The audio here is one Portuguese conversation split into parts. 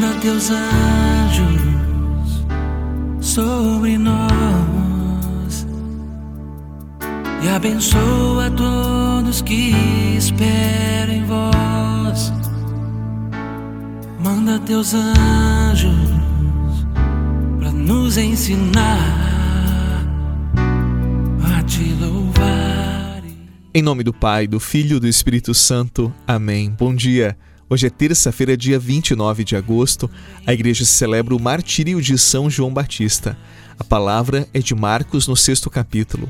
Manda teus anjos sobre nós e abençoa todos que esperam em vós. Manda teus anjos para nos ensinar a te louvar. Em nome do Pai, do Filho e do Espírito Santo. Amém. Bom dia. Hoje é terça-feira, dia 29 de agosto. A igreja celebra o martírio de São João Batista. A palavra é de Marcos no sexto capítulo.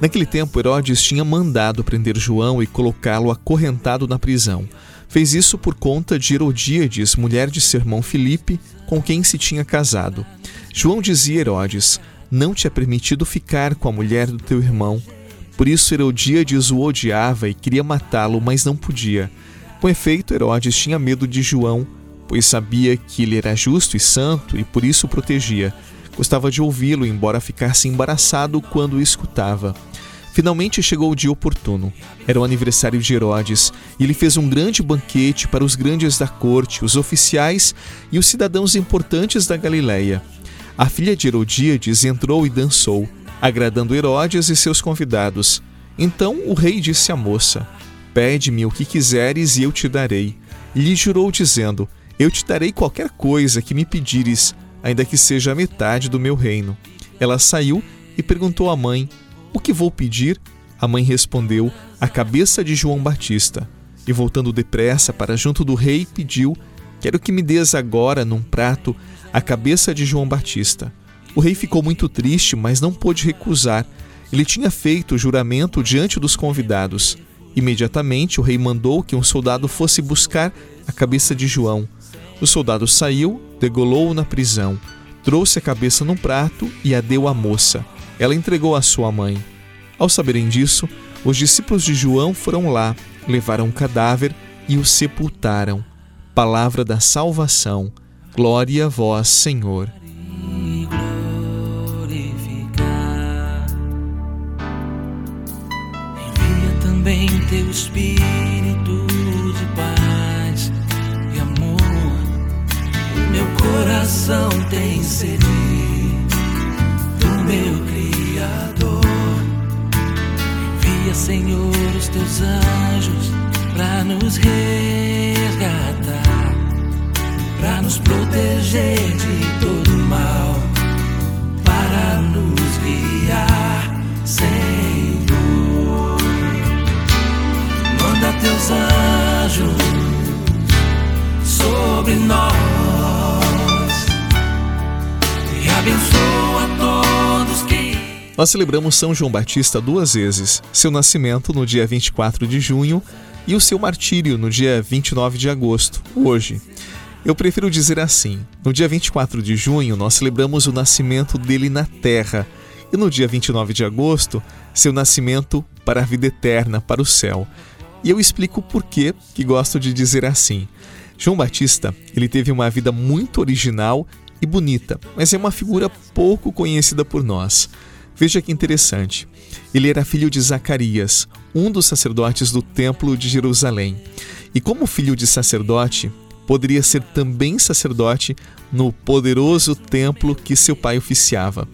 Naquele tempo, Herodes tinha mandado prender João e colocá-lo acorrentado na prisão. Fez isso por conta de Herodíades, mulher de seu irmão Filipe, com quem se tinha casado. João dizia a Herodes: Não te é permitido ficar com a mulher do teu irmão. Por isso Herodíades o odiava e queria matá-lo, mas não podia com efeito, Herodes tinha medo de João, pois sabia que ele era justo e santo e por isso o protegia. Gostava de ouvi-lo, embora ficasse embaraçado quando o escutava. Finalmente chegou o dia oportuno. Era o aniversário de Herodes e ele fez um grande banquete para os grandes da corte, os oficiais e os cidadãos importantes da Galileia. A filha de Herodíades entrou e dançou, agradando Herodes e seus convidados. Então o rei disse à moça: Pede-me o que quiseres e eu te darei. E lhe jurou, dizendo: Eu te darei qualquer coisa que me pedires, ainda que seja a metade do meu reino. Ela saiu e perguntou à mãe: O que vou pedir? A mãe respondeu: A cabeça de João Batista. E voltando depressa para junto do rei, pediu: Quero que me des agora, num prato, a cabeça de João Batista. O rei ficou muito triste, mas não pôde recusar. Ele tinha feito o juramento diante dos convidados. Imediatamente o rei mandou que um soldado fosse buscar a cabeça de João. O soldado saiu, degolou-o na prisão, trouxe a cabeça num prato e a deu à moça. Ela entregou à sua mãe. Ao saberem disso, os discípulos de João foram lá, levaram o cadáver e o sepultaram. Palavra da salvação. Glória a vós, Senhor. Também teu espírito de paz e amor. Meu coração tem sede do meu Criador. Envia, Senhor, os teus anjos para nos resgatar, para nos proteger de todo mal, para nos guiar. Senhor. Sobre nós e abençoa todos que. Nós celebramos São João Batista duas vezes: seu nascimento no dia 24 de junho e o seu martírio no dia 29 de agosto, hoje. Eu prefiro dizer assim: no dia 24 de junho, nós celebramos o nascimento dele na terra, e no dia 29 de agosto, seu nascimento para a vida eterna, para o céu. E eu explico por que que gosto de dizer assim. João Batista, ele teve uma vida muito original e bonita, mas é uma figura pouco conhecida por nós. Veja que interessante. Ele era filho de Zacarias, um dos sacerdotes do Templo de Jerusalém. E como filho de sacerdote, poderia ser também sacerdote no poderoso templo que seu pai oficiava.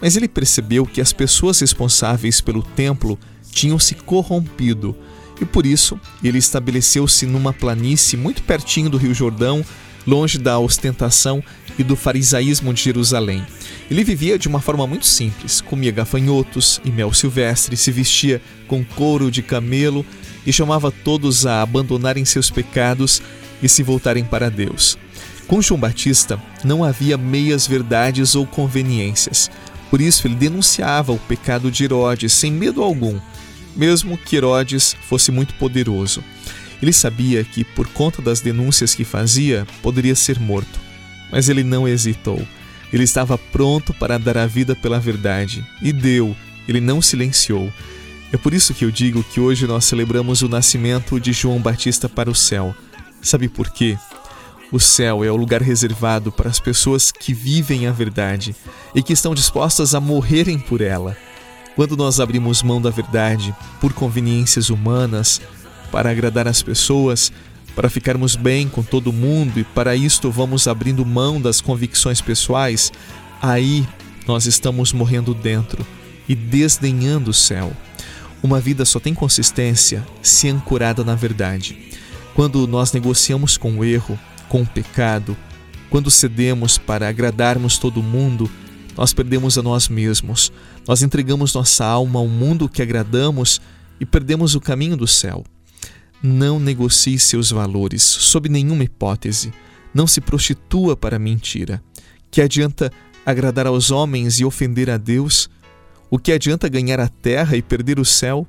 Mas ele percebeu que as pessoas responsáveis pelo templo tinham se corrompido e por isso ele estabeleceu-se numa planície muito pertinho do Rio Jordão, longe da ostentação e do farisaísmo de Jerusalém. Ele vivia de uma forma muito simples, comia gafanhotos e mel silvestre, se vestia com couro de camelo e chamava todos a abandonarem seus pecados e se voltarem para Deus. Com João Batista não havia meias verdades ou conveniências. Por isso ele denunciava o pecado de Herodes sem medo algum mesmo que Herodes fosse muito poderoso. Ele sabia que, por conta das denúncias que fazia, poderia ser morto. Mas ele não hesitou. Ele estava pronto para dar a vida pela verdade. E deu, ele não silenciou. É por isso que eu digo que hoje nós celebramos o nascimento de João Batista para o céu. Sabe por quê? O céu é o lugar reservado para as pessoas que vivem a verdade e que estão dispostas a morrerem por ela. Quando nós abrimos mão da verdade por conveniências humanas, para agradar as pessoas, para ficarmos bem com todo mundo e para isto vamos abrindo mão das convicções pessoais, aí nós estamos morrendo dentro e desdenhando o céu. Uma vida só tem consistência se ancorada na verdade. Quando nós negociamos com o erro, com o pecado, quando cedemos para agradarmos todo mundo, nós perdemos a nós mesmos. Nós entregamos nossa alma ao mundo que agradamos e perdemos o caminho do céu. Não negocie seus valores, sob nenhuma hipótese. Não se prostitua para a mentira. Que adianta agradar aos homens e ofender a Deus? O que adianta ganhar a terra e perder o céu?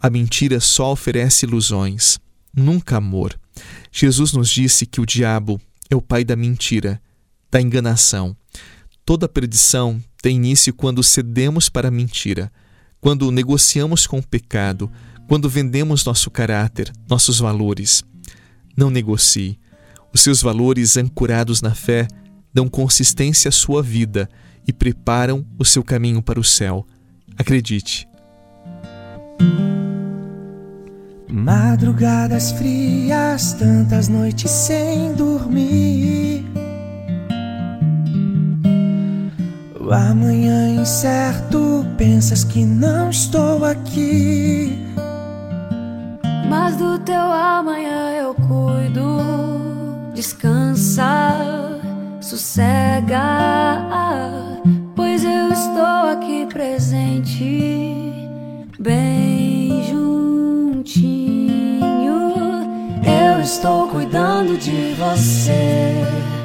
A mentira só oferece ilusões, nunca amor. Jesus nos disse que o diabo é o pai da mentira, da enganação. Toda perdição tem início quando cedemos para a mentira, quando negociamos com o pecado, quando vendemos nosso caráter, nossos valores. Não negocie. Os seus valores ancorados na fé dão consistência à sua vida e preparam o seu caminho para o céu. Acredite. Madrugadas frias, tantas noites sem dormir. Amanhã incerto, pensas que não estou aqui. Mas do teu amanhã eu cuido. Descansa, sossega, pois eu estou aqui presente, bem juntinho. Eu estou cuidando de você.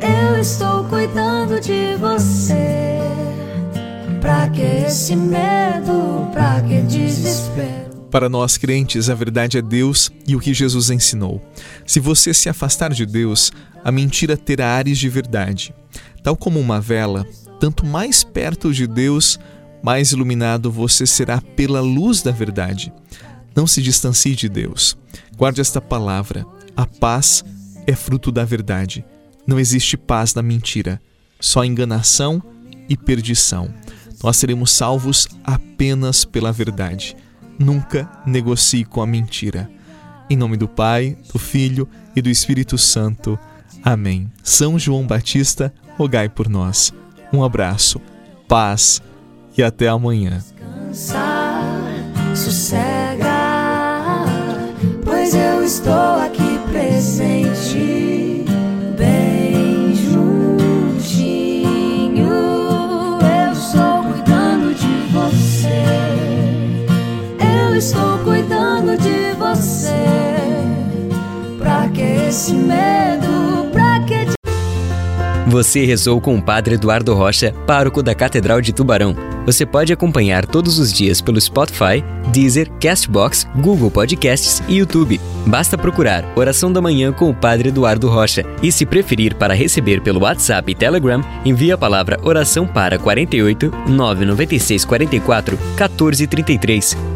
Eu estou cuidando de você. Pra que esse medo? Pra que desespero? Para nós crentes, a verdade é Deus e o que Jesus ensinou. Se você se afastar de Deus, a mentira terá ares de verdade. Tal como uma vela, tanto mais perto de Deus, mais iluminado você será pela luz da verdade. Não se distancie de Deus. Guarde esta palavra: a paz é fruto da verdade. Não existe paz na mentira, só enganação e perdição. Nós seremos salvos apenas pela verdade nunca negocie com a mentira. Em nome do Pai, do Filho e do Espírito Santo. Amém. São João Batista, rogai por nós. Um abraço, paz e até amanhã. Estou cuidando de você. Pra que esse medo? Pra que. Você rezou com o Padre Eduardo Rocha, pároco da Catedral de Tubarão. Você pode acompanhar todos os dias pelo Spotify, Deezer, Castbox, Google Podcasts e YouTube. Basta procurar Oração da Manhã com o Padre Eduardo Rocha. E se preferir para receber pelo WhatsApp e Telegram, envie a palavra oração para 48 996 44 1433.